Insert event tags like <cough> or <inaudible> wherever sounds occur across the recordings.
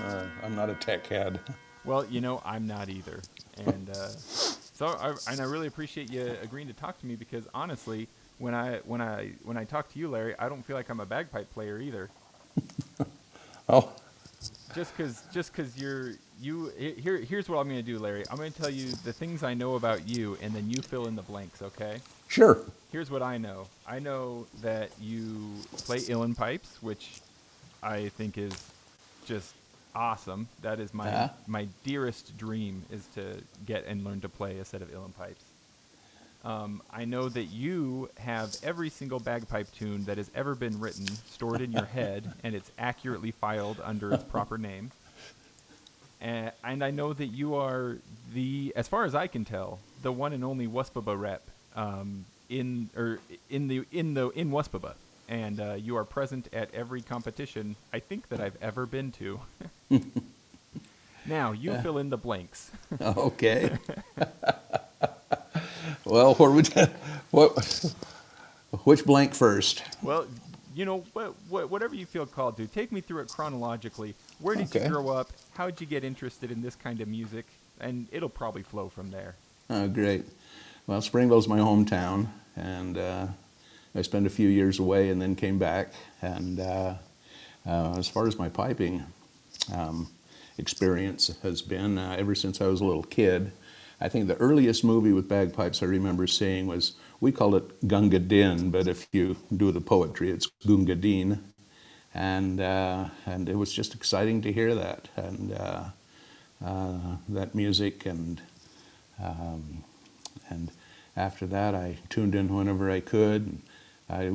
Uh, I'm not a tech head. Well, you know, I'm not either, and uh, so I, and I really appreciate you agreeing to talk to me because honestly, when I when I when I talk to you, Larry, I don't feel like I'm a bagpipe player either. <laughs> Oh, Just because just because you're you here here's what I'm going to do, Larry. I'm going to tell you the things I know about you, and then you fill in the blanks, okay? sure. Here's what I know. I know that you play uilleann pipes, which I think is just awesome. That is my Yeah. my dearest dream is to get and learn to play a set of uilleann pipes. Um, I know that you have every single bagpipe tune that has ever been written stored in your <laughs> head, and it's accurately filed under its proper name. And, and I know that you are the, as far as I can tell, the one and only WUSPBA rep um, in or in the in the in WUSPBA, and uh, you are present at every competition I think that I've ever been to. <laughs> now you fill in the blanks. <laughs> Okay. <laughs> well, where would what? Which blank first? Well, you know, what, what, whatever you feel called to, take me through it chronologically. Where did Okay. you grow up? How did you get interested in this kind of music? And it'll probably flow from there. Oh, great. Well, Springville's my hometown, and uh, I spent a few years away and then came back. And uh, uh, as far as my piping um, experience has been, uh, ever since I was a little kid, I think the earliest movie with bagpipes I remember seeing was, we call it Gunga Din, but if you do the poetry, it's Gunga Din. And, uh, and it was just exciting to hear that, and uh, uh, that music and um, and after that, I tuned in whenever I could. I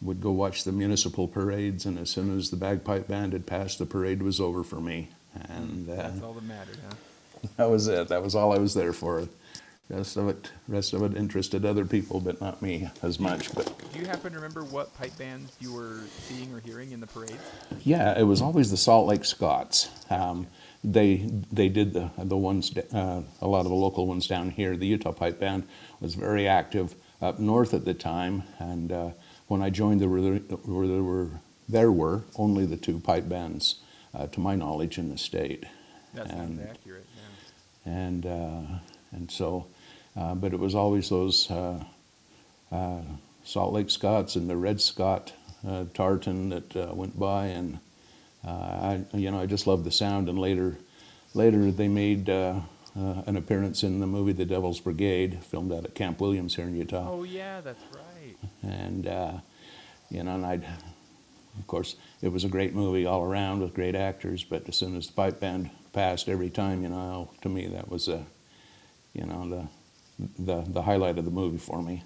would go watch the municipal parades, and as soon as the bagpipe band had passed, the parade was over for me. And uh, That's all that mattered, huh? <laughs> that was it. That was all I was there for. Rest of it, rest of it interested other people, but not me as much. But Do you happen to remember what pipe bands you were seeing or hearing in the parades? Yeah, it was always the Salt Lake Scots. Um, they they did the the ones uh, a lot of the local ones down here. The Utah Pipe Band was very active up north at the time, and uh, when I joined, there were were there were there were only the two pipe bands, uh, to my knowledge, in the state, That sounds And- accurate. Yeah. and uh, and so, uh, but it was always those uh, uh, Salt Lake Scots and the Red Scott uh, tartan that uh, went by, and uh, I you know I just loved the sound. And later, later they made uh, uh, an appearance in the movie The Devil's Brigade, filmed out at Camp Williams here in Utah Oh yeah, that's right. and uh, you know, and I'd, of course, it was a great movie all around with great actors. But as soon as the pipe band passed, every time, you know, to me that was a, you know, the the the highlight of the movie for me.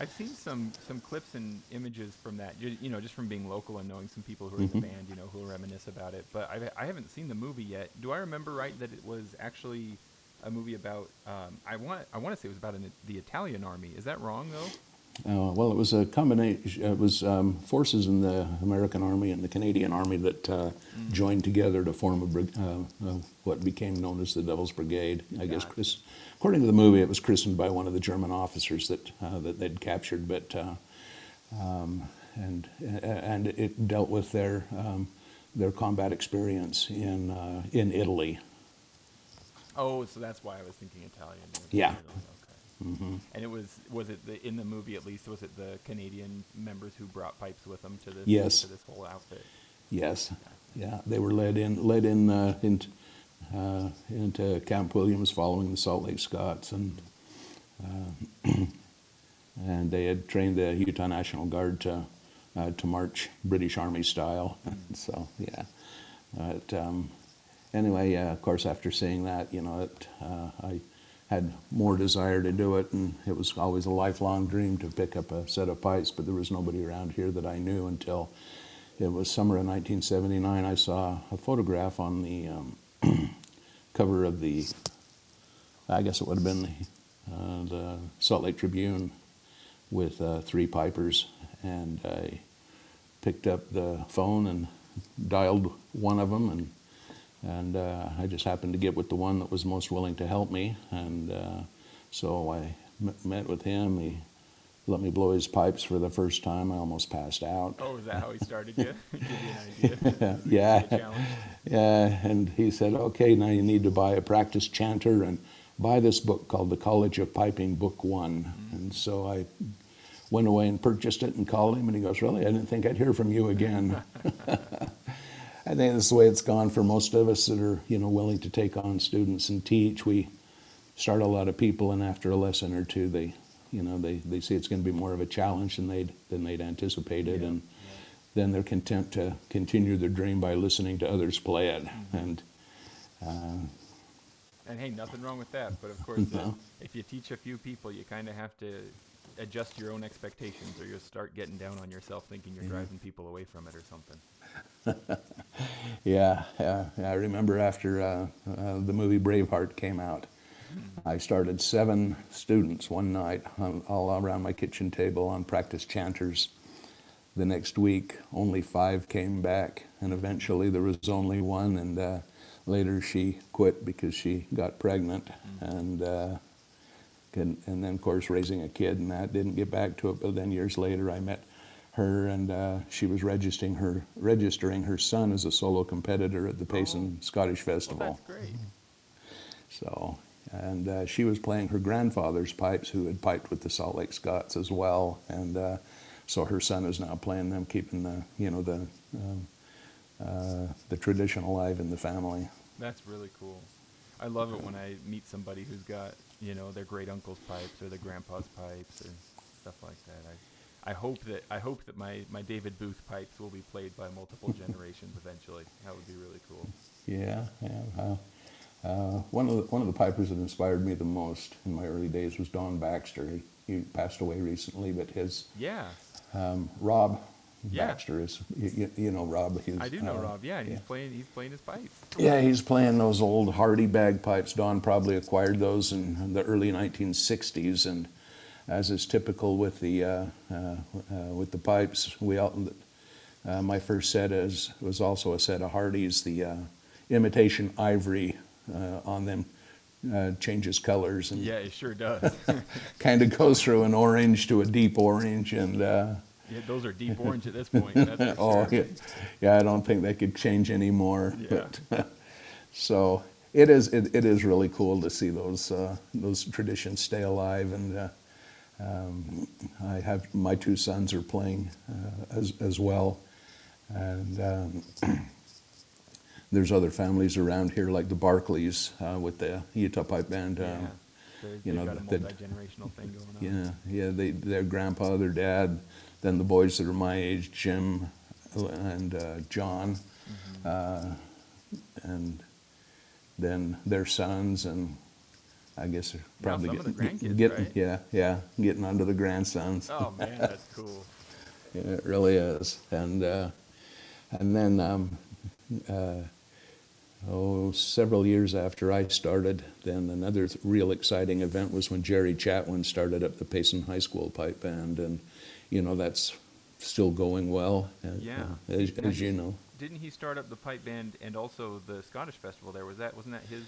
I've seen some some clips and images from that. You, you know, just from being local and knowing some people who are in the band, you know, who reminisce about it. But I, I haven't seen the movie yet. Do I remember right that it was actually a movie about? Um, I want I want to say it was about an, the Italian army. Is that wrong though? Uh, well, it was a combination. It was um, forces in the American Army and the Canadian Army that uh, joined together to form a brig- uh, uh, what became known as the Devil's Brigade. I guess, Chris, according to the movie, it was christened by one of the German officers that uh, that they'd captured, but uh, um, and and it dealt with their um, their combat experience in uh, in Italy. Oh, so that's why I was thinking Italian. Yeah. Okay. And it was was it the, in the movie at least was it the Canadian members who brought pipes with them to this Yes. to this whole outfit? Yes, yeah, they were led in led in uh, into uh, into Camp Williams following the Salt Lake Scots, and uh, <clears throat> and they had trained the Utah National Guard to uh, to march British Army style. <laughs> so yeah, but um, anyway, of course, after seeing that, you know, it, uh, I had more desire to do it, and it was always a lifelong dream to pick up a set of pipes. But there was nobody around here that I knew until it was summer of 1979. I saw a photograph on the um, <clears throat> cover of the, I guess it would have been the, uh, the Salt Lake Tribune with uh, three pipers, and I picked up the phone and dialed one of them, and and uh, I just happened to get with the one that was most willing to help me, and uh, so I m- met with him. He let me blow his pipes for the first time. I almost passed out. Oh, is that how he started <laughs> you? Give you an idea. <laughs> Yeah. Yeah, and he said, okay, now you need to buy a practice chanter and buy this book called The College of Piping, Book One. And so I went away and purchased it and called him, and he goes, really, I didn't think I'd hear from you again. <laughs> I think that's the way it's gone for most of us that are, you know, willing to take on students and teach. We start a lot of people, and after a lesson or two, they, you know, they, they see it's going to be more of a challenge than they'd than they'd anticipated, Yeah, and then they're content to continue their dream by listening to others play it. Mm-hmm. And uh, And hey, nothing wrong with that. But of course, <laughs> No. if you teach a few people, you kind of have to adjust your own expectations, or you'll start getting down on yourself, thinking you're driving people away from it or something. <laughs> yeah, yeah, I remember after uh, uh, the movie Braveheart came out, I started seven students one night on, all around my kitchen table on practice chanters. The next week, only five came back, and eventually there was only one, and uh, later she quit because she got pregnant, and uh, and, and then of course raising a kid and that didn't get back to it. But then years later, I met her, and uh, she was registering her registering her son as a solo competitor at the Payson Scottish Well, Festival. that's great. So, and uh, she was playing her grandfather's pipes, who had piped with the Salt Lake Scots as well, and uh, so her son is now playing them, keeping the you know the um, uh, the tradition alive in the family. That's really cool. I love it when I meet somebody who's got, you know, their great uncle's pipes or their grandpa's pipes or stuff like that. I, I hope that I hope that my, my David Booth pipes will be played by multiple <laughs> generations eventually. That would be really cool. Yeah, yeah. Uh, uh, one of the one of the pipers that inspired me the most in my early days was Don Baxter. He, he passed away recently, but his Yeah, um, Rob Yeah. Baxter is you, you- you know Rob. He's, I do know uh, Rob. Yeah, he's yeah. playing he's playing his pipes. Yeah, he's playing those old Hardie bagpipes. Don probably acquired those in the early 1960s, and as is typical with the uh, uh, uh, with the pipes, we all, uh, my first set is was also a set of Hardies. The uh, imitation ivory uh, on them uh, changes colors and Yeah, it sure does. <laughs> kind of goes through an orange to a deep orange, and uh, yeah, those are deep orange at this point. That's <laughs> oh sure. yeah, yeah, I don't think they could change anymore. Yeah. But, <laughs> so it is it, it is really cool to see those uh, those traditions stay alive, and uh, um, I have my two sons are playing uh, as as well, and. Um, <clears throat> There's other families around here like the Barclays uh, with the Utah Pipe Band. Yeah, Um, you know, got a multi generational thing going on. yeah, yeah. They, their grandpa, their dad, then the boys that are my age, Jim and uh, John, uh, and then their sons, and I guess they're probably some of the getting, grandkids, getting right? yeah, yeah, getting onto the grandsons. Oh man, that's <laughs> cool. Yeah, it really is. And uh, and then um, uh, oh, several years after I started, then another th- real exciting event was when Jerry Chatwin started up the Payson High School pipe band, and you know that's still going well. uh, Yeah. uh, as, as you know. Didn't he start up the pipe band and also the Scottish festival there? Was that wasn't that his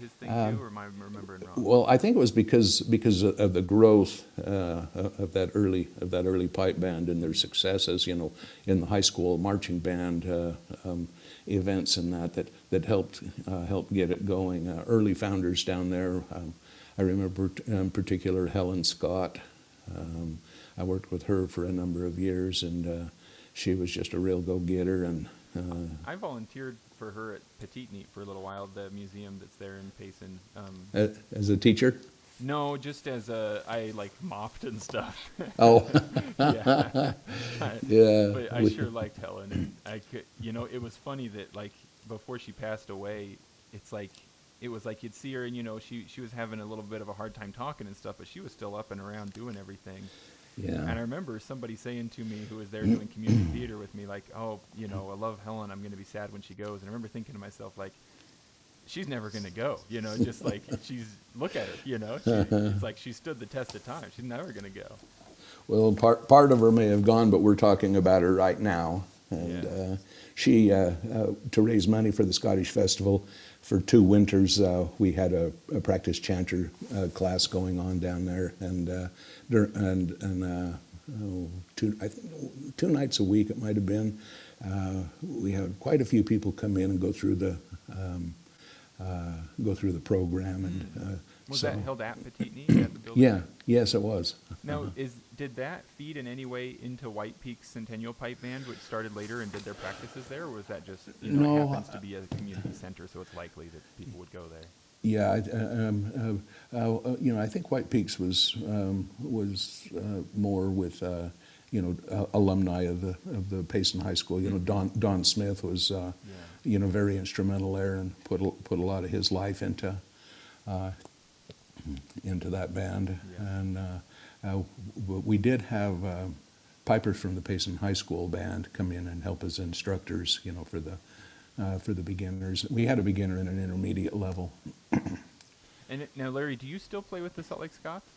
his thing Um, too, or am I remembering wrong? Well, I think it was because because of of the growth uh, of that early of that early pipe band and their successes, you know, in the high school marching band uh, um, events and that that that helped uh, help get it going. Uh, early founders down there, um, I remember in particular Helen Scott. Um, I worked with her for a number of years, and uh, she was just a real go-getter and. Uh, I volunteered for her at Peteetneet for a little while, the museum that's there in Payson. Um, as a teacher, no, just as a I like mopped and stuff. <laughs> oh <laughs> yeah, I- <laughs> yeah, but I sure liked Helen, and I could, you know, it was funny that like before she passed away, it's like it was like you'd see her, and you know, she she was having a little bit of a hard time talking and stuff, but she was still up and around doing everything. Yeah. And I remember somebody saying to me who was there mm. doing community theater with me, like, "Oh, you know, I love Helen. I'm going to be sad when she goes." And I remember thinking to myself, like, "She's never going to go." You know, just like <laughs> she's look at her. You know, <laughs> she, it's like she stood the test of time. She's never going to go. Well, part, part of her may have gone, but we're talking about her right now. And Yeah. uh, she, uh, uh, to raise money for the Scottish Festival, for two winters, uh, we had a, a practice chanter uh, class going on down there, and uh, dur- and and uh, oh, two I think two nights a week it might have been. Uh, we had quite a few people come in and go through the um, uh, go through the program, and uh, Was so that held at Peteetneet at the building? yeah, yes, it was. Now, is did that feed in any way into White Peaks Centennial Pipe Band, which started later and did their practices there, or was that just you know it No, happens to be a community center, so it's likely that people would go there? Yeah, I- uh, um, uh, uh, you know, I think White Peaks was um, was uh, more with uh, you know uh, alumni of the of the Payson High School. You know, Don Don Smith was uh, Yeah. you know very instrumental there and put a, put a lot of his life into uh, into that band. Yeah. And uh, uh, we did have uh, pipers from the Payson High School band come in and help as instructors. You know, for the uh, for the beginners. We had a beginner and an intermediate level. <clears throat> And now, Larry, do you still play with the Salt Lake Scots?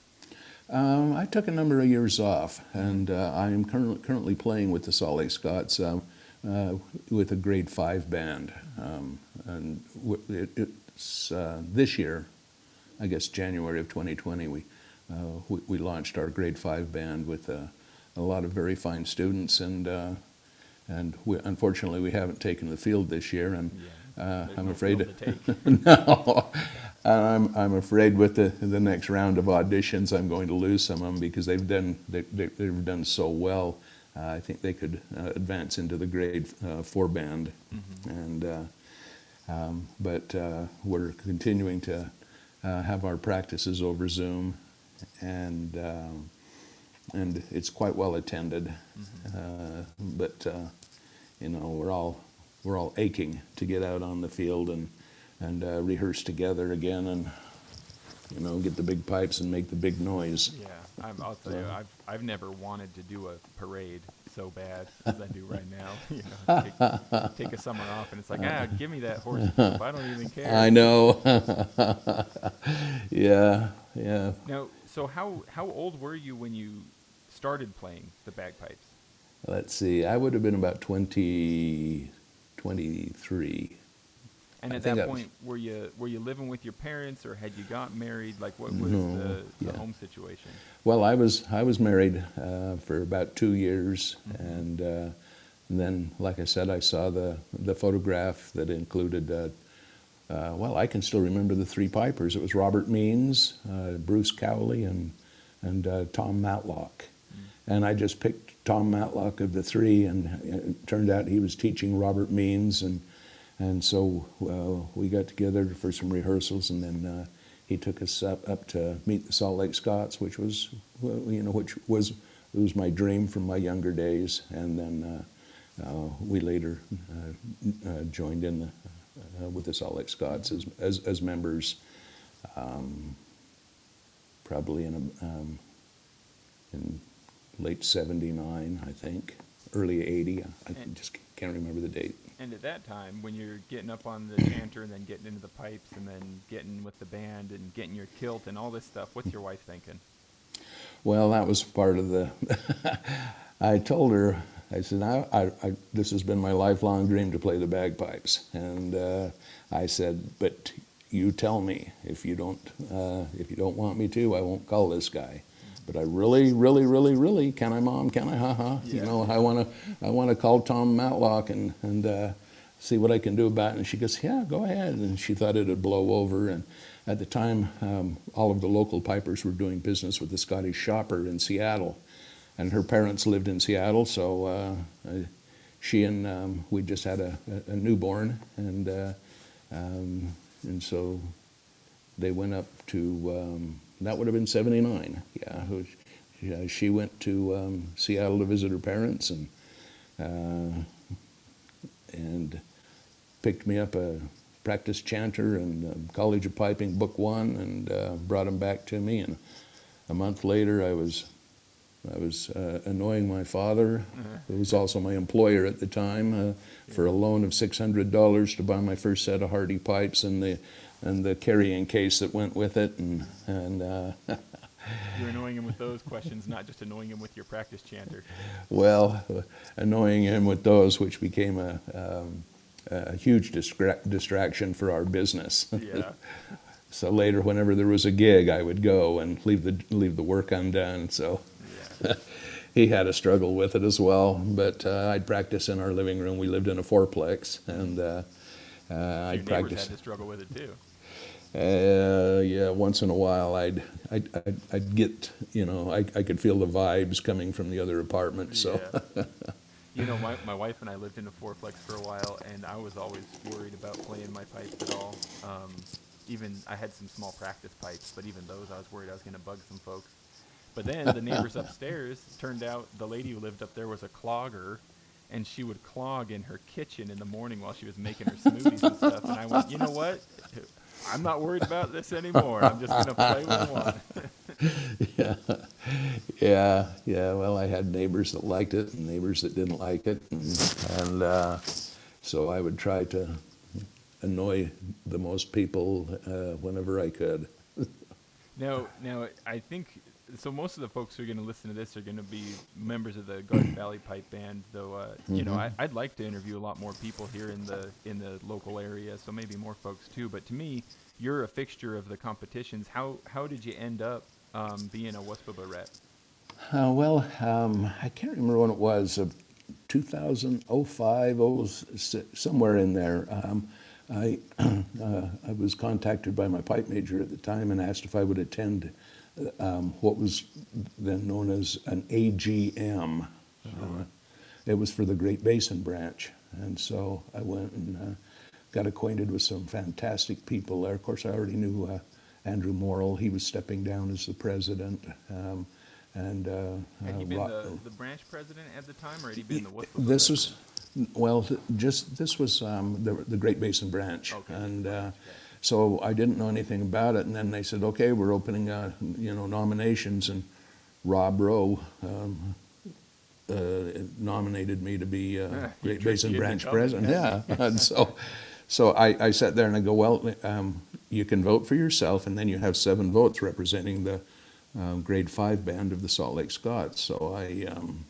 Um, I took a number of years off, and uh, I am currently currently playing with the Salt Lake Scots um, uh, with a grade five band. Um, and w- it, it's uh, this year, I guess January of 2020, we, uh, we we launched our grade five band with uh, a lot of very fine students, and uh, and we, unfortunately we haven't taken the field this year, and Yeah, uh, I'm no afraid. <laughs> no, I'm I'm afraid with the the next round of auditions, I'm going to lose some of them because they've done they, they, they've done so well. Uh, I think they could uh, advance into the grade uh, four band, and uh, um, but uh, we're continuing to uh, have our practices over Zoom, and um, and it's quite well attended. Uh, but uh, you know, we're all we're all aching to get out on the field and and uh, rehearse together again, and you know, get the big pipes and make the big noise. Yeah, I'm, I'll tell you, I've I've never wanted to do a parade so bad as I do right now. <laughs> You know, take, take a summer off, and it's like, ah, give me that horse poop. I don't even care. I know. <laughs> yeah, yeah. Now, so how how old were you when you started playing the bagpipes? Let's see. I would have been about 20, 23. And I at think that I was- point, were you were you living with your parents, or had you got married? Like, what was No, the, the home situation? Well, I was I was married uh, for about two years, Mm-hmm. and, uh, and then, like I said, I saw the the photograph that included. Uh, uh, well, I can still remember the three pipers. It was Robert Means, uh, Bruce Cowley, and and uh, Tom Matlock. And I just picked Tom Matlock of the three, and it turned out he was teaching Robert Means, and and so uh, we got together for some rehearsals, and then uh, he took us up, up to meet the Salt Lake Scots, which was you know which was was my dream from my younger days, and then uh, uh, we later uh, uh, joined in the, uh, with the Salt Lake Scots as as, as members, um, probably in a, um, in late '79, I think, early '80. I just can't remember the date. And at that time, when you're getting up on the chanter and then getting into the pipes and then getting with the band and getting your kilt and all this stuff, what's your wife thinking? Well, that was part of the. <laughs> I told her, I said, I, I, I, this has been my lifelong dream to play the bagpipes, and uh, I said, but you tell me if you don't, uh, if you don't want me to, I won't call this guy. But I really, really, really, really, can I, mom? Can I? Ha ha. You know, I want to, I want to call Tom Matlock and and uh, see what I can do about it. And she goes, yeah, go ahead. And she thought it'd blow over. And at the time, um, all of the local pipers were doing business with the Scottish Shopper in Seattle, and her parents lived in Seattle, so uh, I, she and um, we just had a, a, a newborn, and uh, um, and so they went up to um, that would have been '79. Yeah, she went to um, Seattle to visit her parents, and uh, and picked me up a practice chanter and College of Piping Book One, and uh, brought him back to me. And a month later, I was I was uh, annoying my father, who was also my employer at the time, uh, for a loan of six hundred dollars to buy my first set of Hardie pipes and the and the carrying case that went with it, and and uh, <laughs> You're annoying him with those questions, not just annoying him with your practice chanter. Well, annoying him with those, which became a, um, a huge distra- distraction for our business. Yeah. <laughs> so later, whenever there was a gig, I would go and leave the leave the work undone. So Yeah. <laughs> he had a struggle with it as well. But uh, I'd practice in our living room. We lived in a fourplex, and uh, uh, Your I'd practice. had to struggle with it too. Uh, yeah, once in a while, I'd, I'd, I'd, I'd get, you know, I, I could feel the vibes coming from the other apartment. So, Yeah. <laughs> you know, my, my wife and I lived in a fourplex for a while, and I was always worried about playing my pipes at all. Um, even I had some small practice pipes, but even those I was worried I was going to bug some folks. But then the neighbors <laughs> upstairs turned out the lady who lived up there was a clogger, and she would clog in her kitchen in the morning while she was making her smoothies and stuff. And I went, you know what? I'm not worried about this anymore. I'm just going to play with one. <laughs> yeah, yeah, yeah. Well, I had neighbors that liked it and neighbors that didn't like it, and, and uh, so I would try to annoy the most people uh, whenever I could. <laughs> Now, now I think so. Most of the folks who are going to listen to this are going to be members of the Garden <coughs> Valley Pipe Band. Though, uh, you know, I, I'd like to interview a lot more people here in the in the local area, so maybe more folks too. But to me, you're a fixture of the competitions. How how did you end up um, being a WUSPBA rep? Uh, well, um, I can't remember when it was, uh, 2005, oh, s- somewhere in there. Um, I, <clears throat> uh, I was contacted by my pipe major at the time and asked if I would attend um, what was then known as an AGM. Uh, it was for the Great Basin branch. And so I went and uh, got acquainted with some fantastic people there. Of course, I already knew uh, Andrew Morrill. He was stepping down as the president. Um, and uh, Had he uh, been the, the branch president at the time, or had he been the WUSPBA? this president? was, well, just, this was um, the, the Great Basin branch. Okay. And uh, so I didn't know anything about it. And then they said, okay, we're opening, uh, you know, nominations. And Rob Rowe um, uh, nominated me to be uh, Yeah, Great Basin branch president. Yeah. <laughs> And so, so I, I sat there and I go, well, um, you can vote for yourself, and then you have seven votes representing the um, grade five band of the Salt Lake Scots. So I, um,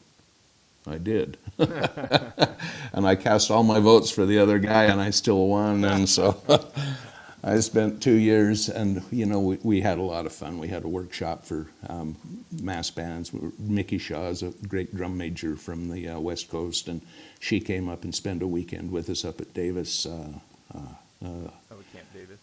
I did. <laughs> <laughs> and I cast all my votes for the other guy, and I still won. And so I spent two years, and you know, we, we had a lot of fun. We had a workshop for um, mass bands. Mickey Shaw is a great drum major from the uh, West Coast, and she came up and spent a weekend with us up at Davis. Uh, uh, uh, Oh, Camp Davis.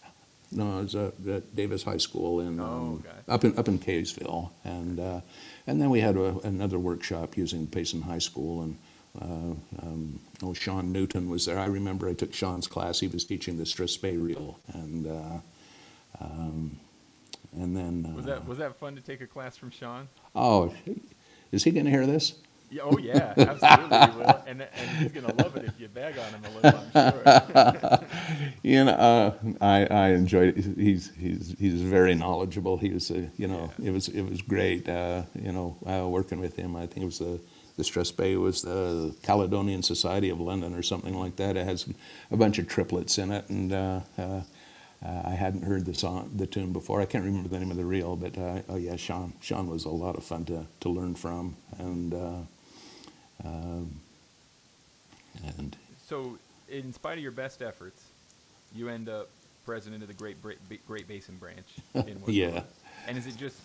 no, it was uh, at Davis High School in Oh, um, okay. up in up in Kaysville, and uh, and then we had a, another workshop using Payson High School, and um, oh, Sean Newton was there. I remember I took Sean's class. He was teaching the strathspey reel, and uh, um, and then uh, Was that was that fun to take a class from Sean? oh, is he going to hear this? Yeah, oh yeah, absolutely will, and and he's gonna love it if you bag on him a little. I'm sure. <laughs> You know, uh, I, I enjoyed it. He's, he's, he's very knowledgeable. He was, uh, you know, it was, it was great, uh, you know, uh, working with him. I think it was the, the strathspey was the Caledonian Society of London or something like that. It has a bunch of triplets in it, and uh, uh, I hadn't heard the song, the tune before. I can't remember the name of the reel, but uh, oh yeah, Sean, Sean was a lot of fun to, to learn from, and uh, um, and So, in spite of your best efforts, you end up president of the Great Great Basin branch in <laughs> Yeah. And is it just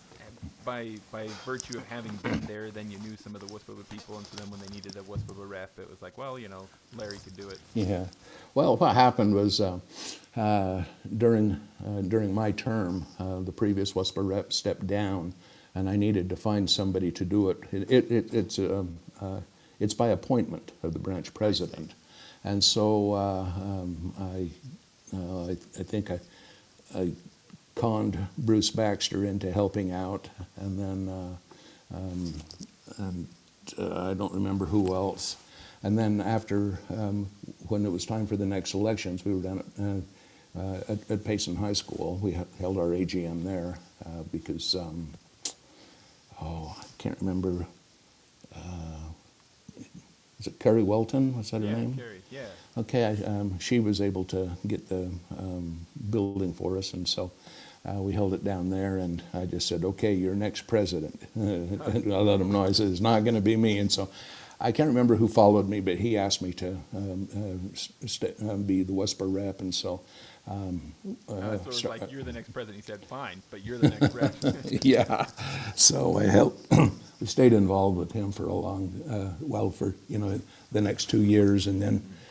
by by virtue of having been there, then you knew some of the WUSPBA people, and so then when they needed a WUSPBA rep, it was like, well, you know, Larry could do it. Yeah. Well, what happened was uh, uh, during uh, during my term, uh, the previous WUSPBA rep stepped down, and I needed to find somebody to do it. It, it, it it's um, uh, it's by appointment of the branch president, and so uh, um, I, I I think I. I conned Bruce Baxter into helping out, and then uh, um, and uh, I don't remember who else. And then after, um, when it was time for the next elections, we were down at, uh, uh, at, at Payson High School. We ha- held our AGM there uh, because, um, oh, I can't remember. Uh, is it Carrie Welton? Was that her yeah, name? Carrie. Yeah. Okay, I, um, she was able to get the um, building for us, and so uh, we held it down there, and I just said, "Okay, you're next president." <laughs> and I let him know. I said, "It's not going to be me." And so, I can't remember who followed me, but he asked me to um, uh, st- um, be the Wespa rep, and so. Um, Uh, uh, so it was so- like you're the next president. He said, "Fine, but you're the next rep." <laughs> <laughs> yeah. So I helped. <clears throat> we stayed involved with him for a long, uh, well, for you know the next two years, and then uh,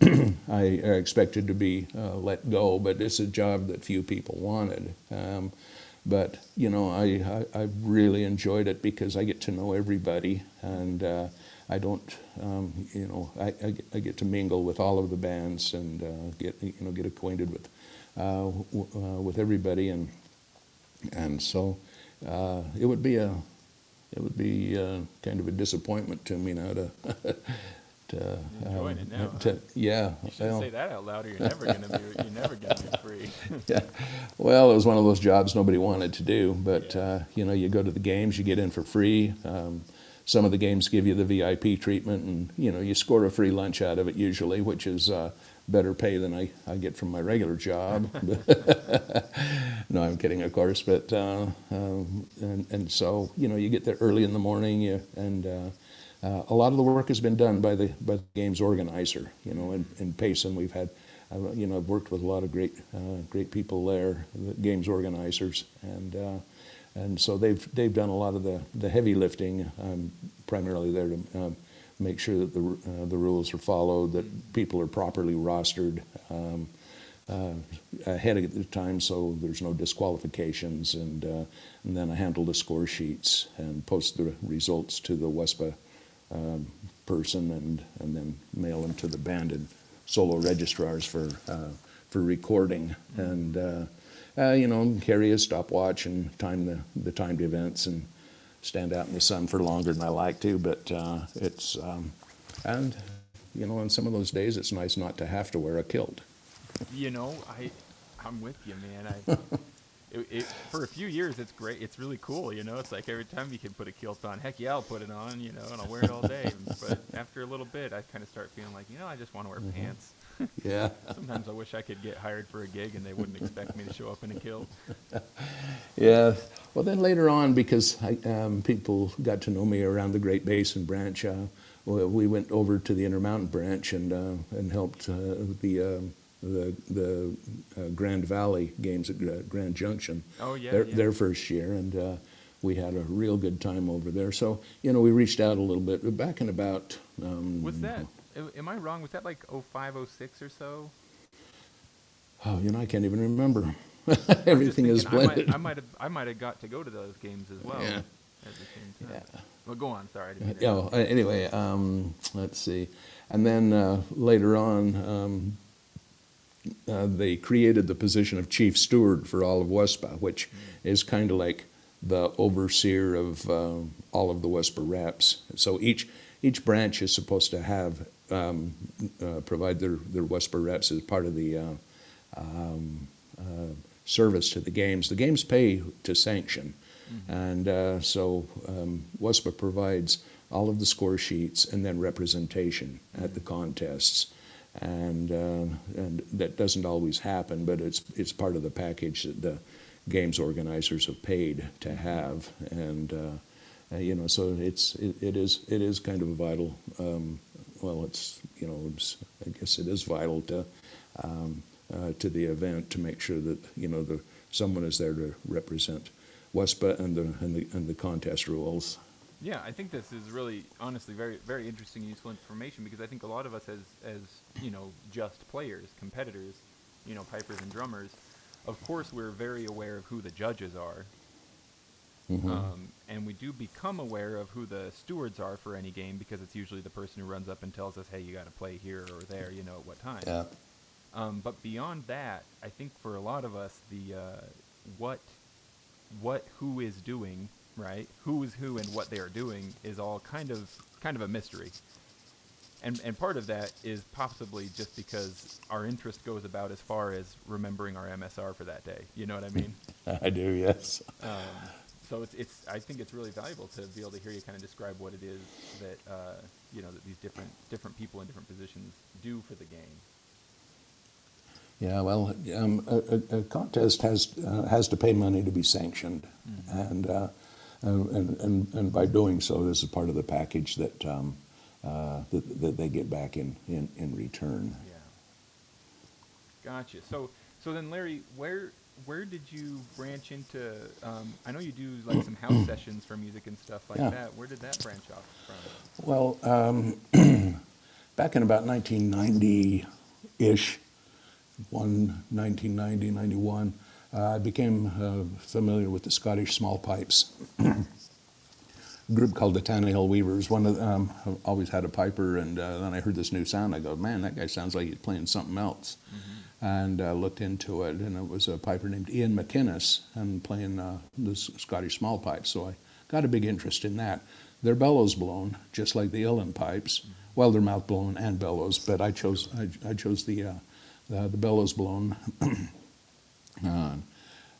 <clears throat> I expected to be uh, let go. But it's a job that few people wanted. Um, but you know, I, I I really enjoyed it because I get to know everybody, and uh, I don't, um, you know, I, I, get, I get to mingle with all of the bands and uh, get you know get acquainted with uh, w- uh, with everybody and and so uh, it would be a it would be kind of a disappointment to me now to <laughs> to, Enjoying it now, to yeah You shouldn't well, say that out loud, or you're never gonna be. You're never gonna be free. <laughs> yeah. Well, it was one of those jobs nobody wanted to do, but Yeah. uh, you know, you go to the games, you get in for free. Um, some of the games give you the VIP treatment, and you know, you score a free lunch out of it usually, which is uh, better pay than I, I get from my regular job. <laughs> <laughs> no, I'm kidding, of course, but uh, um, and and so you know, you get there early in the morning, you, and uh, uh, a lot of the work has been done by the by the games organizer. You know, in, in Payson, we've had, uh, you know, I've worked with a lot of great uh, great people there, the games organizers, and uh, and so they've they've done a lot of the the heavy lifting. I'm primarily there to um, make sure that the uh, the rules are followed, that people are properly rostered. Um, uh, ahead of the time so there's no disqualifications and, uh, and then I handle the score sheets and post the results to the WESPA um, person and, and then mail them to the banded solo registrars for, uh, for recording. And uh, uh, you know carry a stopwatch and time the, the timed events and stand out in the sun for longer than I like to. But uh, it's um, and you know on some of those days it's nice not to have to wear a kilt. You know, I, I'm with you, man. I, <laughs> it, it, for a few years, it's great. It's really cool. You know, it's like every time you can put a kilt on, heck yeah, I'll put it on. You know, and I'll wear it all day. <laughs> but after a little bit, I kind of start feeling like, you know, I just want to wear pants. <laughs> yeah <laughs> Sometimes I wish I could get hired for a gig and they wouldn't expect me to show up in a kilt. Yeah. Well, then later on, because I, um, people got to know me around the Great Basin branch, uh, we we went over to the Intermountain branch and uh, and helped uh, the um, the the uh, Grand Valley games at Grand Junction. Oh, yeah, Their, yeah. their first year, and uh, we had a real good time over there. So you know, we reached out a little bit. But back in about um, Was that? Am I wrong? Was that like 05, 06 or so? oh, you know, I can't even remember. <laughs> Everything is thinking I might- blended. I might have I might have got to go to those games as well Yeah. at the same time. Yeah. Well, go on. Sorry. I Yeah. well, anyway, um, let's see, and then uh, later on, um, uh, they created the position of chief steward for all of WESPA, which is kind of like the overseer of uh, all of the WESPA reps. So each each branch is supposed to have um, uh, provide their their WESPA reps as part of the uh, um, uh, service to the games. The games pay to sanction, and uh, so um, WESPA provides all of the score sheets and then representation at the contests. And uh, and that doesn't always happen, but it's it's part of the package that the games organizers have paid to have, and uh, you know, so it's it, it is it is kind of vital. Um, well, it's you know, it's, I guess it is vital to um, uh, to the event to make sure that you know the someone is there to represent WESPA and the and the and the contest rules. Yeah, I think this is really, honestly, very, very interesting, useful information because I think a lot of us, as, as you know, just players, competitors, you know, pipers and drummers, of course, we're very aware of who the judges are, Mhm. um, and we do become aware of who the stewards are for any game because it's usually the person who runs up and tells us, "Hey, you got to play here or there," you know, at what time. yeah. Um, but beyond that, I think for a lot of us, the uh, what what who is doing, right? Who is who and what they are doing is all kind of kind of a mystery. And and part of that is possibly just because our interest goes about as far as remembering our MSR for that day. You know what I mean? <laughs> I do. Yes. um, so it's it's I think it's really valuable to be able to hear you kind of describe what it is that uh, you know that these different different people in different positions do for the game. Yeah, well, um, a, a- contest has, uh, has to pay money to be sanctioned. And, uh, and, and, and by doing so, this is part of the package that, um, uh, that, that they get back in, in, in return. Yeah. Gotcha. So, so then, Larry, where where did you branch into? Um, I know you do like some house <clears throat> sessions for music and stuff like Yeah. that. Where did that branch off from? Well, um, <clears throat> back in about 1990-ish, one, 1990, 91, uh, I became uh, familiar with the Scottish small pipes. A <clears throat> group called the Tannahill Weavers. One of um, always had a piper, and uh, then I heard this new sound. I go, man, that guy sounds like he's playing something else. And uh, looked into it, and it was a piper named Iain MacInnes, and playing uh, the Scottish small pipes. So I got a big interest in that. They're bellows blown, just like the uilleann pipes. Well, they're mouth blown and bellows, but I chose I, I chose the uh, the, the bellows blown. <clears throat> uh,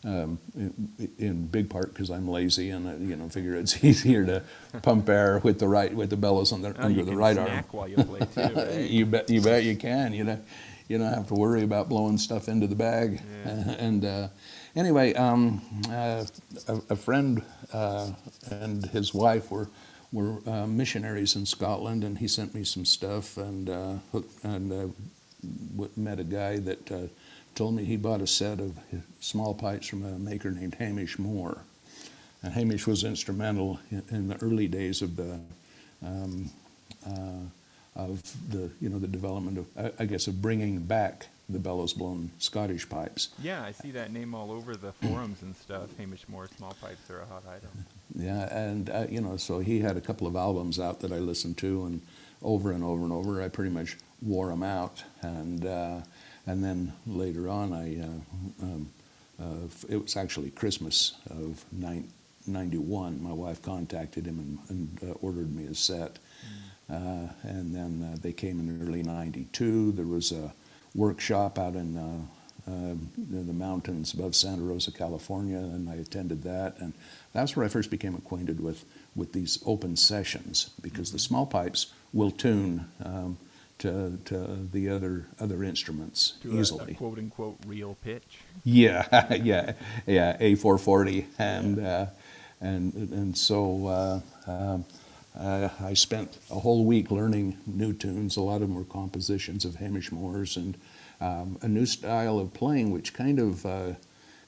um, in, in big part because I'm lazy and uh, you know figure it's <laughs> easier to pump air with the right with the bellows on the, Oh, under the right arm. you play too, <laughs> right? You bet you bet you can. You know, you don't have to worry about blowing stuff into the bag. Yeah. <laughs> and uh, anyway, um, uh, a, a friend uh, and his wife were were uh, missionaries in Scotland, and he sent me some stuff and uh, hooked, and uh, met a guy that uh, told me he bought a set of small pipes from a maker named Hamish Moore. And Hamish was instrumental in, in the early days of the um, uh, of the you know the development of I, I guess of bringing back the bellows blown Scottish pipes. Yeah, I see that name all over the forums and stuff. Hamish Moore small pipes are a hot item. Yeah, and uh, you know so he had a couple of albums out that I listened to and over and over and over. I pretty much wore them out, and uh, and then later on I uh, um, uh, it was actually Christmas of nine, 91. My wife contacted him and, and uh, ordered me a set. Uh, and then uh, they came in early 92. There was a workshop out in, uh, uh, in the mountains above Santa Rosa, California, and I attended that. And that's where I first became acquainted with, with these open sessions because the small pipes will tune um, to, to the other, other instruments To a- a, easily. quote unquote real pitch. Yeah, <laughs> yeah, yeah, A440, and uh, and and so uh, um, uh, I spent a whole week learning new tunes. A lot of them were compositions of Hamish Moore's and um, a new style of playing, which kind of uh,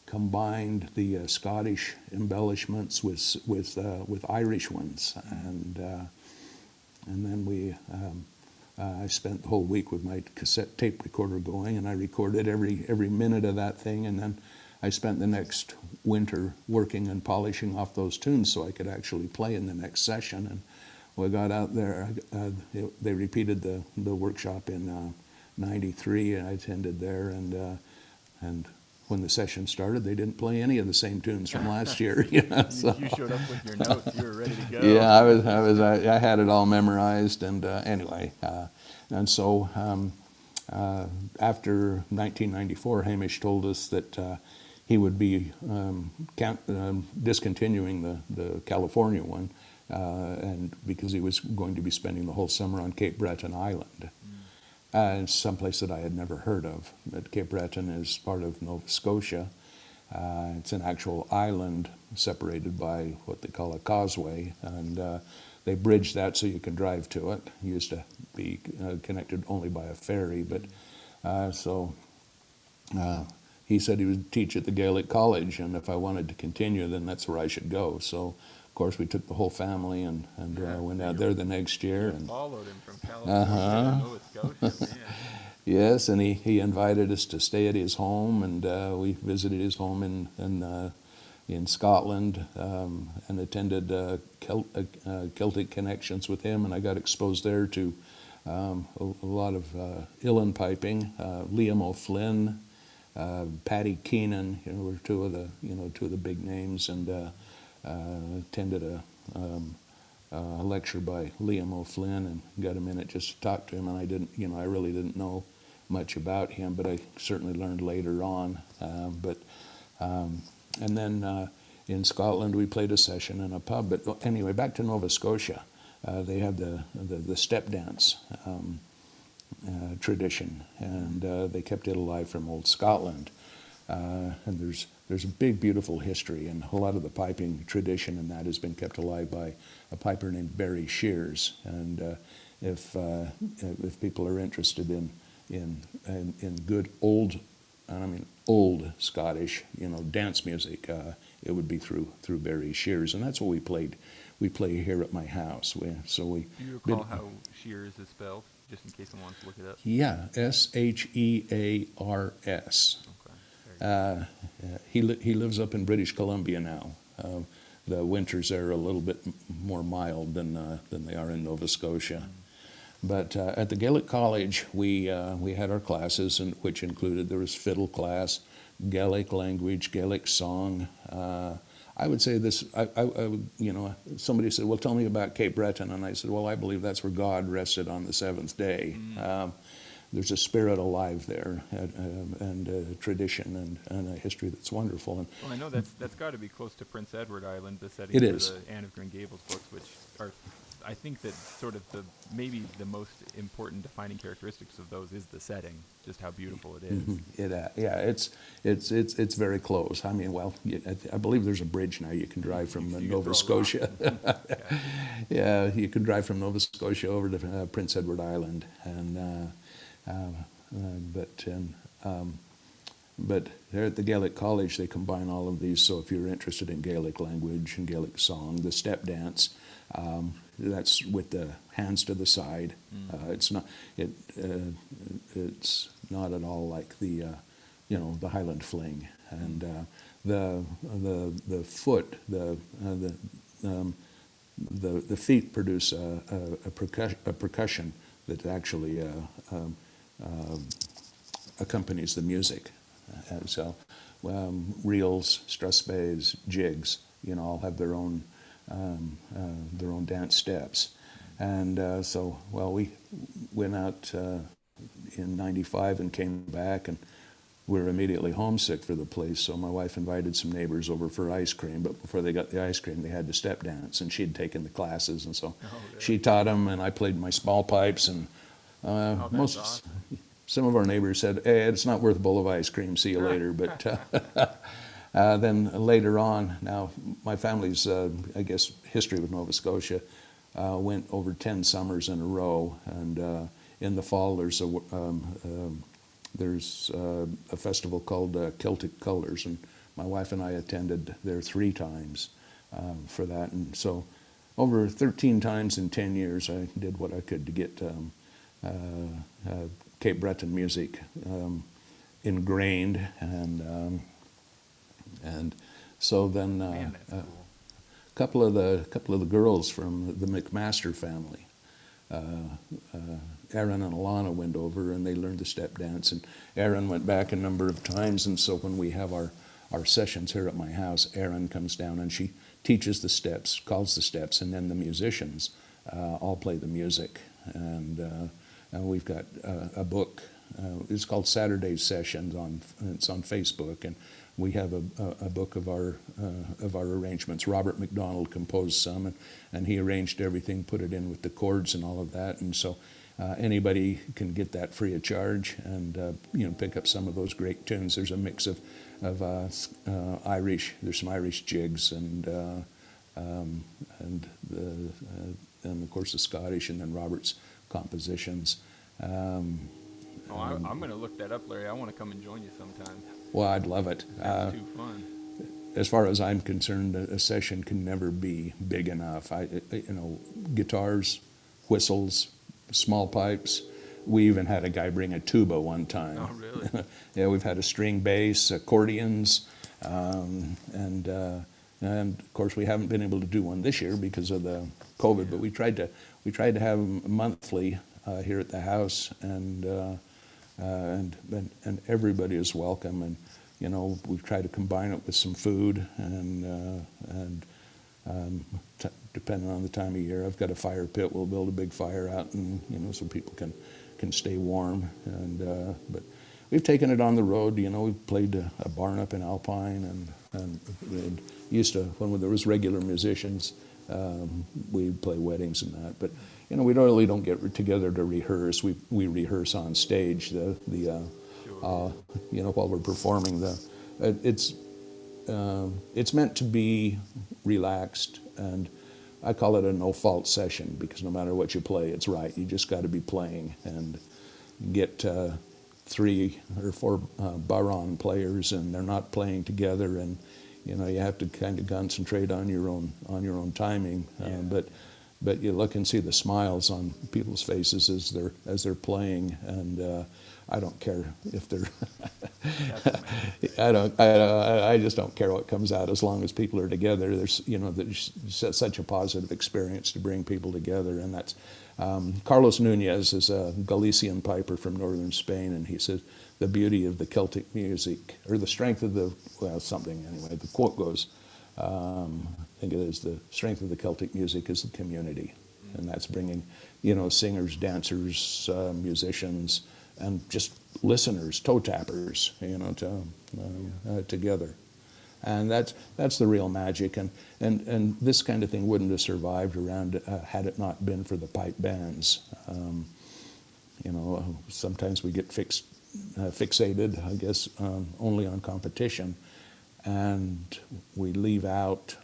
combined the uh, Scottish embellishments with with uh, with Irish ones, and uh, and then we. Um, uh, I spent the whole week with my cassette tape recorder going, and I recorded every every minute of that thing. And then I spent the next winter working and polishing off those tunes so I could actually play in the next session. And we got out there. Uh, it, they repeated the the workshop in '93, and I attended there. And uh, and when the session started, they didn't play any of the same tunes from last year. <laughs> You know, so. you showed up with your <laughs> notes. You were ready to go. Yeah, I was, I was, I, I had it all memorized, and uh, anyway, uh, and so um, uh, after 1994, Hamish told us that uh, he would be um, count, um, discontinuing the the California one, uh, and because he was going to be spending the whole summer on Cape Breton Island. Uh, someplace that I had never heard of. Cape Breton is part of Nova Scotia. Uh, it's an actual island separated by what they call a causeway, and uh, they bridge that so you can drive to it. It used to be uh, connected only by a ferry, but uh, so uh, he said he would teach at the Gaelic College, and if I wanted to continue, then that's where I should go. So, of course, we took the whole family and, and Yeah, uh, went out there the next year. And, followed him from California Uh-huh. to Nova Scotia. Yes, and he, he invited us to stay at his home, and uh, we visited his home in in, uh, in Scotland um, and attended uh, Celt, uh, uh, Celtic connections with him, and I got exposed there to um, a, a lot of uh, uilleann piping. Uh, Liam O'Flynn, uh, Paddy Keenan, you know, were two of the you know two of the big names, and uh, attended a. Um, uh, a lecture by Liam O'Flynn and got a minute just to talk to him. And I didn't, you know, I really didn't know much about him, but I certainly learned later on. Um, but um, and then uh, in Scotland we played a session in a pub. But anyway, back to Nova Scotia, uh, they had the, the the step dance. Um, uh, tradition, and uh, they kept it alive from old Scotland. Uh, and there's there's a big, beautiful history, and a lot of the piping tradition and that has been kept alive by a piper named Barry Shears. And uh, if uh, if people are interested in in in, in good old, I mean old Scottish, you know, dance music, uh, it would be through through Barry Shears, and that's what we played. We play here at my house. We, so we. Do you recall how Shears is spelled, just in case someone wants to look it up? Yeah, S H E A R S. Okay. Very good. Uh, he, li- he lives up in British Columbia now. Uh, the winters there are a little bit m- more mild than, uh, than they are in Nova Scotia. But uh, at the Gaelic College, we, uh, we had our classes, in, which included there was fiddle class, Gaelic language, Gaelic song. Uh, I would say this, I, I, I would, you know, somebody said, well, tell me about Cape Breton. And I said, well, I believe that's where God rested on the seventh day. Um, there's a spirit alive there and, uh, and a tradition and, and a history that's wonderful. And Well, I know that's that's got to be close to Prince Edward Island, the setting It for is. the Anne of Green Gables books, which are, I think that sort of the maybe the most important defining characteristics of those is the setting, just how beautiful it is. it, uh, yeah, it's, it's, it's, it's very close. I mean, well, I, believe there's a bridge now you can drive from uh, You Nova throw a rock. <laughs> Scotia. Okay. yeah, you can drive from Nova Scotia over to uh, Prince Edward Island, and uh, but um, um, but there at the Gaelic College they combine all of these. So if you're interested in Gaelic language and Gaelic song, the step dance, um, that's with the hands to the side. Uh, it's not it uh, it's not at all like the uh, you know the Highland fling and uh, the the the foot the uh, the um, the, the feet produce a, a, a, percussion, a percussion that actually uh, um, um, accompanies the music. And so um, reels, strathspeys, jigs, you know, all have their own, um, uh, their own dance steps. And uh, so, well, we went out uh, in 95 and came back and we were immediately homesick for the place, so my wife invited some neighbors over for ice cream. But before they got the ice cream, they had to step dance, and she'd taken the classes, and so Oh, she taught them, and I played my small pipes. And uh, Oh, most, awesome. Some of our neighbors said, "Hey, it's not worth a bowl of ice cream. See you later." But uh, <laughs> uh, then later on, now my family's, uh, I guess, history with Nova Scotia uh, went over ten summers in a row, and uh, in the fall there's a um, um, there's uh, a festival called uh, Celtic Colours, and my wife and I attended there three times um, for that. And so, over 13 times in 10 years, I did what I could to get um, uh, uh, Cape Breton music um, ingrained, and um, and so then uh, Man, uh, cool. couple of the couple of the girls from the McMaster family, uh, uh, Erin and Alana went over and they learned the step dance. And Erin went back a number of times, and so when we have our our sessions here at my house, Erin comes down and she teaches the steps, calls the steps, and then the musicians uh, all play the music. And, uh, we've got uh, a book. Uh, it's called Saturday Sessions on it's on Facebook, and we have a, a, a book of our uh, of our arrangements. Robert McDonald composed some, and, and he arranged everything, put it in with the chords and all of that. And so uh, anybody can get that free of charge, and uh, you know pick up some of those great tunes. There's a mix of of uh, uh, Irish. There's some Irish jigs and uh, um, and the uh, and of course the Scottish, and then Robert's compositions. Um, Oh, I, I'm going to look that up, Larry. I want to come and join you sometime. well, I'd love it. Uh, That's too fun. as far as I'm concerned, a, a session can never be big enough. I, you know, guitars, whistles, small pipes. We even had a guy bring a tuba one time. Oh, really? <laughs> yeah, we've had a string bass, accordions, um, and uh, and of course we haven't been able to do one this year because of the COVID. But we tried to we tried to have them monthly uh, here at the house, and, uh, uh, and and and everybody is welcome. And you know we've tried to combine it with some food and uh, and. Um, t- depending on the time of year, I've got a fire pit. We'll build a big fire out, and you know, so people can can stay warm. And uh, but we've taken it on the road. You know, we've played a, a barn up in Alpine, and and, and used to when there was regular musicians um, we play weddings and that. But you know, we don't really don't get together to rehearse. We we rehearse on stage. The the uh, uh, you know while we're performing the it, it's um, it's meant to be relaxed and I call it a no fault session because no matter what you play, it's right. You just got to be playing and get uh, three or four uh, bodhrán players and they're not playing together and you know you have to kind of concentrate on your own on your own timing. Yeah. Um, but but you look and see the smiles on people's faces as they're as they're playing and. Uh, I don't care if they're <laughs> I don't. I, I I just don't care what comes out as long as people are together. There's you know there's such a positive experience to bring people together, and that's um, Carlos Nunez is a Galician piper from northern Spain, and he says the beauty of the Celtic music or the strength of the well something anyway. The quote goes, um, Think it is the strength of the Celtic music is the community, and that's bringing you know singers, dancers, uh, musicians, and just listeners, toe tappers, you know, to, um, uh, together. And that's, that's the real magic. And, and, and this kind of thing wouldn't have survived around uh, had it not been for the pipe bands. Um, you know, sometimes we get fixed, uh, fixated, I guess, um, only on competition, and we leave out,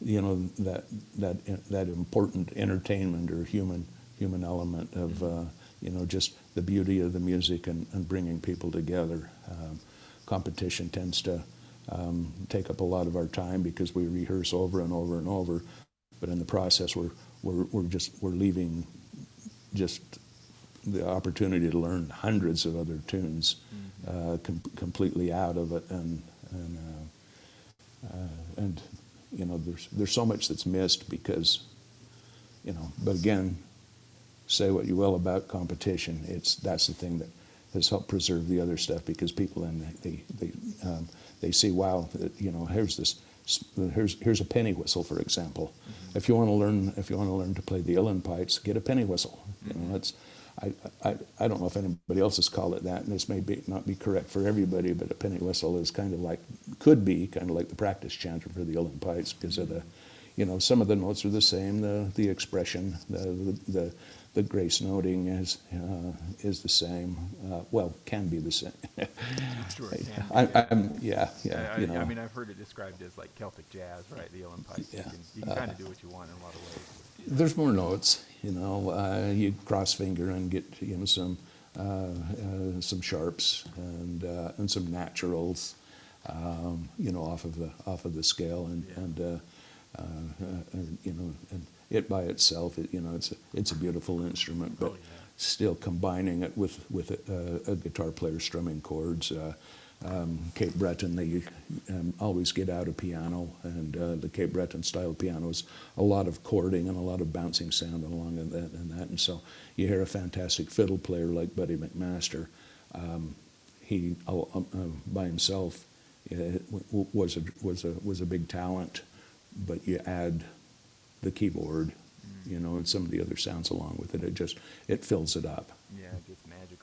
you know, that that that important entertainment or human human element of, uh, you know, just the beauty of the music and, and bringing people together. Um, competition tends to um, take up a lot of our time because we rehearse over and over and over, but in the process, we're we're, we're just we're leaving just the opportunity to learn hundreds of other tunes uh, com- completely out of it, and and uh, uh, and you know there's there's so much that's missed because you know. But again, say what you will about competition, it's that's the thing that has helped preserve the other stuff because people then they they um, they see wow you know here's this here's here's a penny whistle for example. If you want to learn if you want to learn to play the uilleann pipes, get a penny whistle. You know that's I, I, I don't know if anybody else has called it that, and this may be, not be correct for everybody, but a penny whistle is kind of like, could be kind of like the practice chanter for the pipes because of the, you know, some of the notes are the same, the, the expression, the, the, the, the grace noting is, uh, is the same. Uh, well, can be the same. Sure be, <laughs> yeah. I'm, yeah, yeah, I, I, you know. I mean, I've heard it described as like Celtic jazz, right? The pipes. Yeah. You can, you can kind of do what you want in a lot of ways. There's more notes, you know. Uh, you cross finger and get you know some uh, uh, some sharps and uh, and some naturals, um, you know, off of the off of the scale and and, uh, uh, uh, and you know and it by itself, it, you know, it's a, it's a beautiful instrument, but Oh, yeah. still combining it with with a, a guitar player strumming chords. Um, Cape Breton, they um, always get out a piano, and uh, the Cape Breton style pianos, a lot of chording and a lot of bouncing sound along and that and that. And so you hear a fantastic fiddle player like Buddy MacMaster. Um, he uh, uh, by himself uh, was a was a was a big talent, but you add the keyboard, you know, and some of the other sounds along with it. It just it fills it up. Yeah, it gets magical.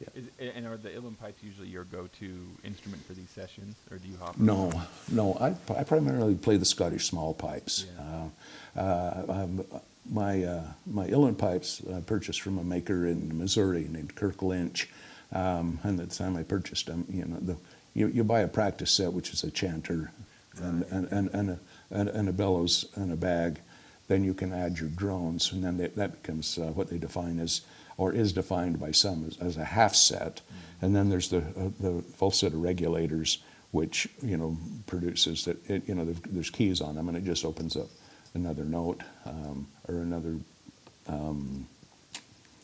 Yeah. Is, and are the Uilleann pipes usually your go-to instrument for these sessions, or do you hop? No, no. I, I primarily play the Scottish small pipes. Yeah. Uh, uh, um, my uh, my uilleann pipes I purchased from a maker in Missouri named Kirk Lynch. Um, and at the time I purchased them, you know, the, you, you buy a practice set, which is a chanter, and, Right. and, and, and, a, and, and a bellows and a bag. Then you can add your drones, and then they, that becomes uh, what they define as, or is defined by some as, as a half set. And then there's the uh, the full set of regulators, which you know produces that it, you know there's- keys on them, and it just opens up another note um, or another. Um,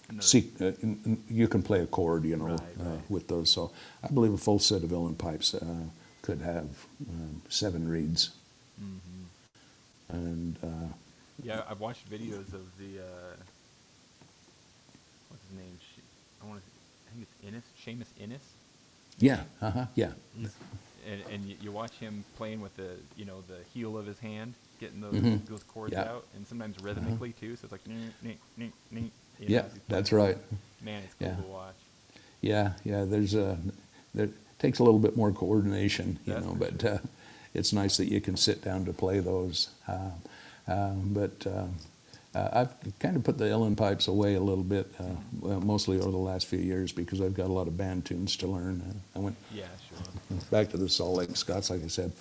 Another- See, uh, you can play a chord, you know, Right, uh, right. with those. So I believe a full set of uilleann pipes uh, could have um, seven reeds, Mm-hmm. and uh, Yeah, I've watched videos of the uh, what's his name? Sh- I want to. I think it's Ennis, Seamus Ennis, yeah, uh huh, yeah, and, and you, you watch him playing with the you know the heel of his hand, getting those Mhm. those chords Yeah. Uh-huh. out, and sometimes rhythmically too. So it's like you know, yeah, that's right. Man, it's cool Yeah. to watch. Yeah, yeah. There's a there takes a little bit more coordination, you That's know, but sure. uh, it's nice that you can sit down to play those. Uh, Um, but uh, uh, I've kind of put the uilleann pipes away a little bit, uh, well, mostly over the last few years because I've got a lot of band tunes to learn. Uh, I went Yeah, sure. <laughs> back to the Salt Lake Scots, like I said,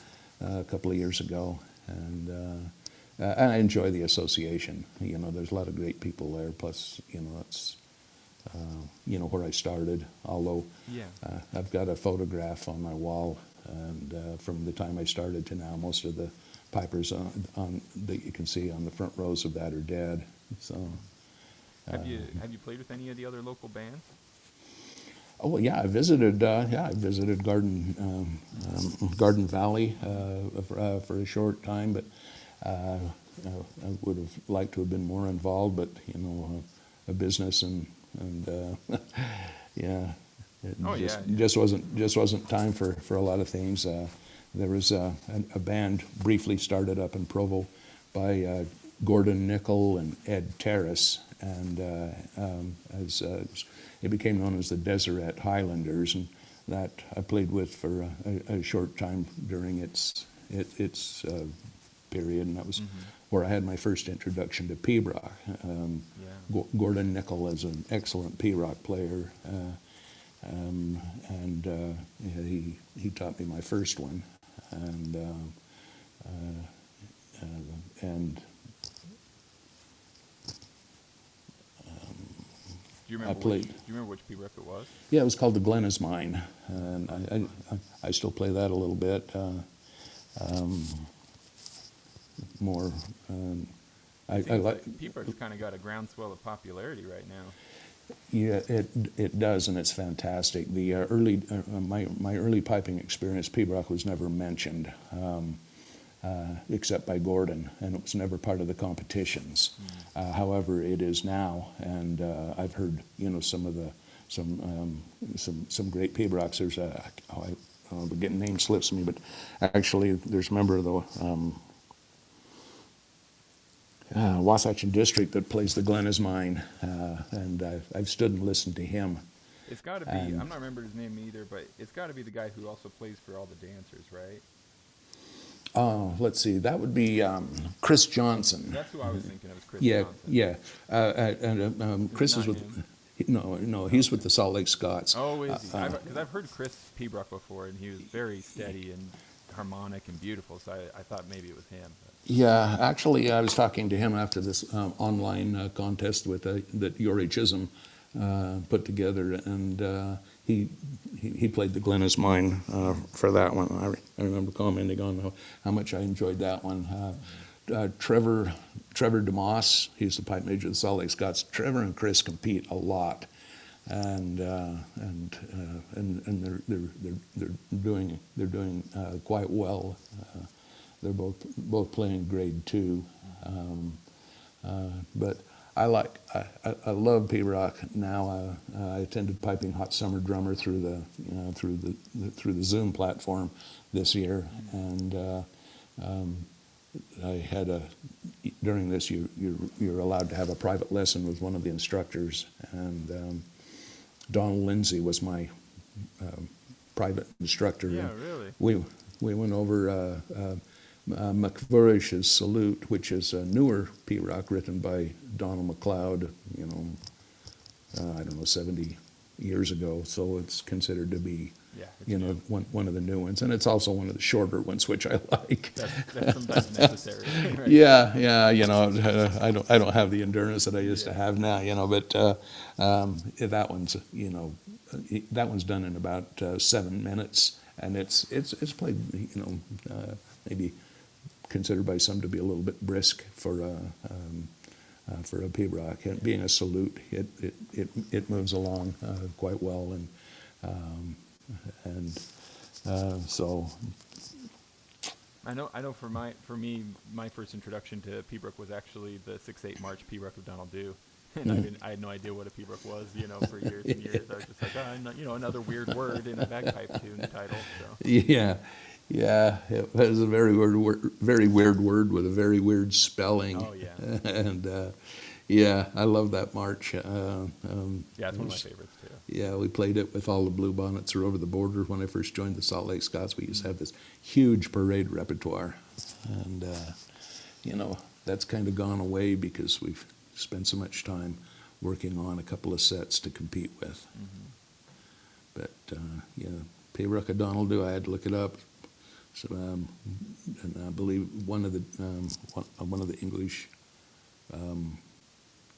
uh, a couple of years ago, and uh, I enjoy the association. You know, there's a lot of great people there. Plus, you know, it's uh, you know where I started. Although Yeah. uh, I've got a photograph on my wall, and uh, from the time I started to now, most of the pipers on, on that you can see on the front rows of that are dead. So. Have you uh, have you played with any of the other local bands? Oh well, yeah, I visited. Uh, yeah, I visited Garden um, um, Garden Valley uh, for, uh, for a short time, but uh, I would have liked to have been more involved. But you know, a business and and uh, <laughs> yeah, it Oh, just, yeah. just wasn't just wasn't time for, for a lot of things. There was a, a band briefly started up in Provo by uh, Gordon Nickel and Ed Terrace, and uh, um, as uh, it became known as the Deseret Highlanders, and that I played with for a, a, short time during its it, its uh, period, and that was where I had my first introduction to pibroch. Um, Yeah. Go- Gordon Nickel is an excellent pibroch player, uh, um, and uh, he he taught me my first one, and uh, uh, uh, and Do you I remember? played. Which, do you remember which pibroch it was? yeah, it was called the Glen is Mine, and I I, I still play that a little bit. Uh, um, more, um, I, I like. P records kind of got a groundswell of popularity right now. Yeah, it it does, and it's fantastic. The uh, early uh, my my early piping experience, pibroch was never mentioned, um, uh, except by Gordon, and it was never part of the competitions. Uh, however, it is now, and uh, I've heard you know some of the some um, some some great pibrochs. There's a oh, I, oh, the getting name slips me, but actually there's a member of the um, uh, Wasatch District that plays the Glen is Mine, uh, and I've, I've stood and listened to him. It's got to be. And- I'm not remembering his name either, but it's got to be the guy who also plays for all the dancers, right? Oh, let's see, that would be um, Chris Johnson. That's who I was thinking of. Chris Yeah, Johnson. yeah. Uh, uh, and uh, um, Chris is with. him? No, no, he's with the Salt Lake Scots. Oh, is he? Uh, Because I've heard Chris pibroch before, and he was very steady and harmonic and beautiful. So I, I thought maybe it was him. But. Yeah, actually, I was talking to him after this um, online uh, contest with uh, that Jori Chisholm uh, put together, and uh, he, he he played the Glen is Mine uh, for that one. I, re- I remember commenting on how, how much I enjoyed that one. Uh, uh, Trevor Trevor DeMoss, he's the pipe major of the Salt Lake Scots. Trevor and Chris compete a lot, and uh, and uh, and and they're they're they're, they're doing they're doing uh, quite well. Uh, they're both both playing grade two, um, uh, but I like I, I, I love pibroch now. Uh, I attended Piping Hot Summer Drummer through the you know through the, the through the Zoom platform this year, and uh, um, I had a during this you you're, you're allowed to have a private lesson with one of the instructors, and um, Donald Lindsay was my um, private instructor. Yeah, and really. We we went over uh, uh, uh, Salute, which is a newer pibroch written by Donald McLeod. You know, uh, I don't know, 70 years ago. So it's considered to be, Yeah. it's you know, one one of the new ones, and it's also one of the shorter ones, which I <laughs> like. That's, that's sometimes necessary. <laughs> right? <laughs> Yeah, yeah, you know, uh, I don't, I don't have the endurance that I used to have now, you know, but uh, um, that one's, you know, uh, that one's done in about uh, seven minutes, and it's it's it's played, you know, uh, maybe considered by some to be a little bit brisk for a um, uh, for a pibroch. And being a salute, it it it, it moves along uh, quite well, and um, and uh, so I know. I know. For my, for me, my first introduction to pibroch was actually the six eight March Pibroch of Donald Dhu, <laughs> and I, Mhm. didn't, I had no idea what a pibroch was. You know, for years and <laughs> years, I was just like, oh, you know, another weird word in a bagpipe tune title. So Yeah, yeah, it was a very weird, word, very weird word with a very weird spelling. Oh, yeah. <laughs> and uh, yeah, I love that march. Uh, um, yeah, it's one of my favorites too. Yeah, we played it with all the blue bonnets who were over the border. When I first joined the Salt Lake Scots, we used to have this huge parade repertoire, and uh, you know, that's kind of gone away because we've spent so much time working on a couple of sets to compete with. Mm-hmm. But uh, yeah, Payrock O'Donnell do I had to look it up. So um, and I believe one of the um, one, uh, one of the English um,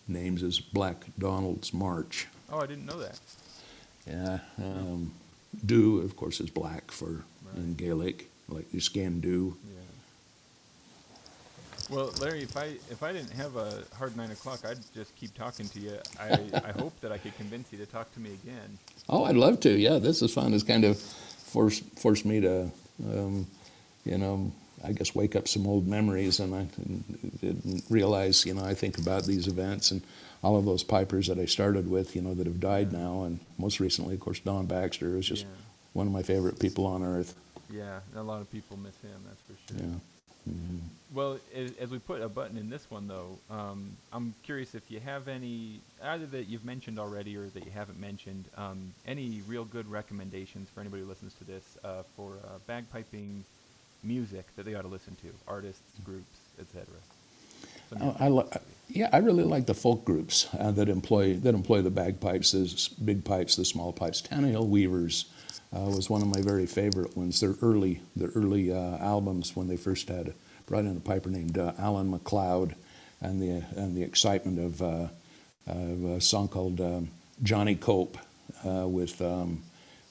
names is Black Donald's March. Oh, I didn't know that. Yeah, um, do of course is black for in Gaelic, like you scan do. Yeah. Well, Larry, if I if I didn't have a hard nine o'clock, I'd just keep talking to you. I I hope that I could convince you to talk to me again. Oh, I'd love to. Yeah, this is fun. It's kind of forced forced me to, um, you know, I guess wake up some old memories, and I didn't realize, you know, I think about these events and all of those pipers that I started with, you know, that have died now, and most recently, of course, Don Baxter is just Yeah. one of my favorite people on earth. Yeah, a lot of people miss him. That's for sure. Yeah. Mhm. Well, as, as we put a button in this one, though, um, I'm curious if you have any, either that you've mentioned already or that you haven't mentioned, um, any real good recommendations for anybody who listens to this uh, for uh, bagpiping music that they ought to listen to, artists, groups, etc. Oh, I li- yeah, I really like the folk groups uh, that employ that employ the bagpipes, the big pipes, the small pipes. Tannahill Weavers uh, was one of my very favorite ones. Their early, their early uh, albums when they first had brought in a piper named uh, Alan McLeod, and the and the excitement of, uh, of a song called um, Johnny Cope uh, with. Um,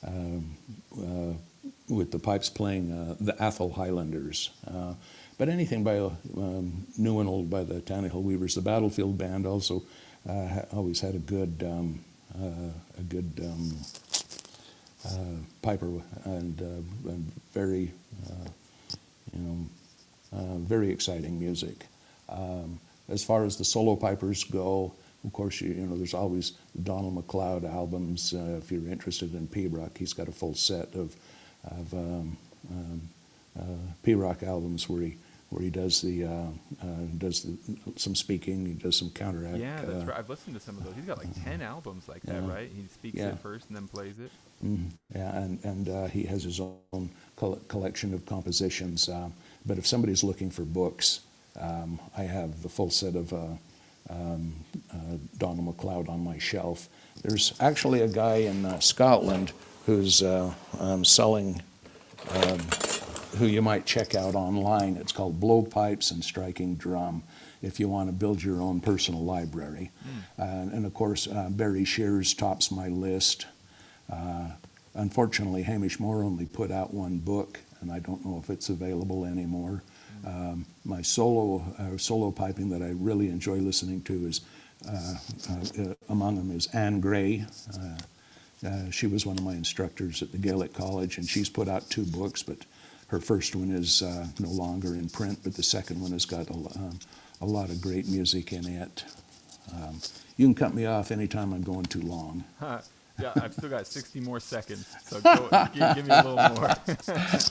um, uh, with the pipes playing uh, the Atholl Highlanders. Uh, but anything by um, new and old by the Tannahill Weavers. The Battlefield Band also uh, always had a good um, uh, a good um, uh, piper and, uh, and very you know very exciting music. Um, as far as the solo pipers go, of course, you, you know, there's always Donald McLeod albums. Uh, if you're interested in pibroch, he's got a full set of, of um, um, uh, pibroch albums where he where he does the uh, uh, does the, some speaking, he does some canntaireachd. yeah, that's uh, right. I've listened to some of those. He's got like ten albums like that, right? He speaks Yeah. it first and then plays it. Mhm. Yeah, and, and uh, he has his own col- collection of compositions. Um, but if somebody's looking for books, um, I have the full set of uh, um, uh, Donald MacLeod on my shelf. There's actually a guy in uh, Scotland who's uh, um, selling, um, who you might check out online. It's called Blowpipes and Striking Drum. If you want to build your own personal library, uh, and of course uh, Barry Shears tops my list. Uh, unfortunately, Hamish Moore only put out one book, and I don't know if it's available anymore. Um, my solo uh, solo piping that I really enjoy listening to is uh, uh, uh, among them is Anne Gray. Uh, she was one of my instructors at the Gaelic College, and she's put out two books, but her first one is uh, no longer in print, but the second one has got a, um, a lot of great music in it. Um, you can cut me off anytime I'm going too long. <laughs> Huh. Yeah, I've still got 60 more seconds, so go, give, give me a little more.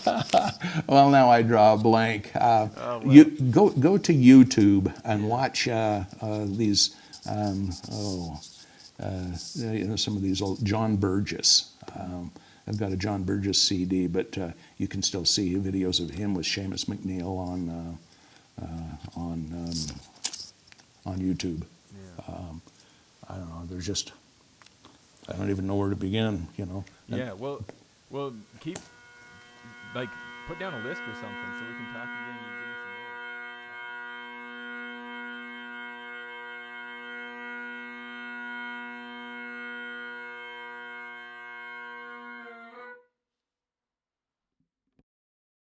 <laughs> Well, now I draw a blank. Uh, Oh, well. you go go to YouTube and watch uh, uh, these. Um, oh, you know some of these old John Burgess. Um, I've got a John Burgess CD, but uh, you can still see videos of him with Seumas MacNeill on uh, uh, on um, on YouTube. Yeah. Um, I don't know. There's just I don't even know where to begin. You know. And- Yeah, well, well, keep like put down a list or something so we can talk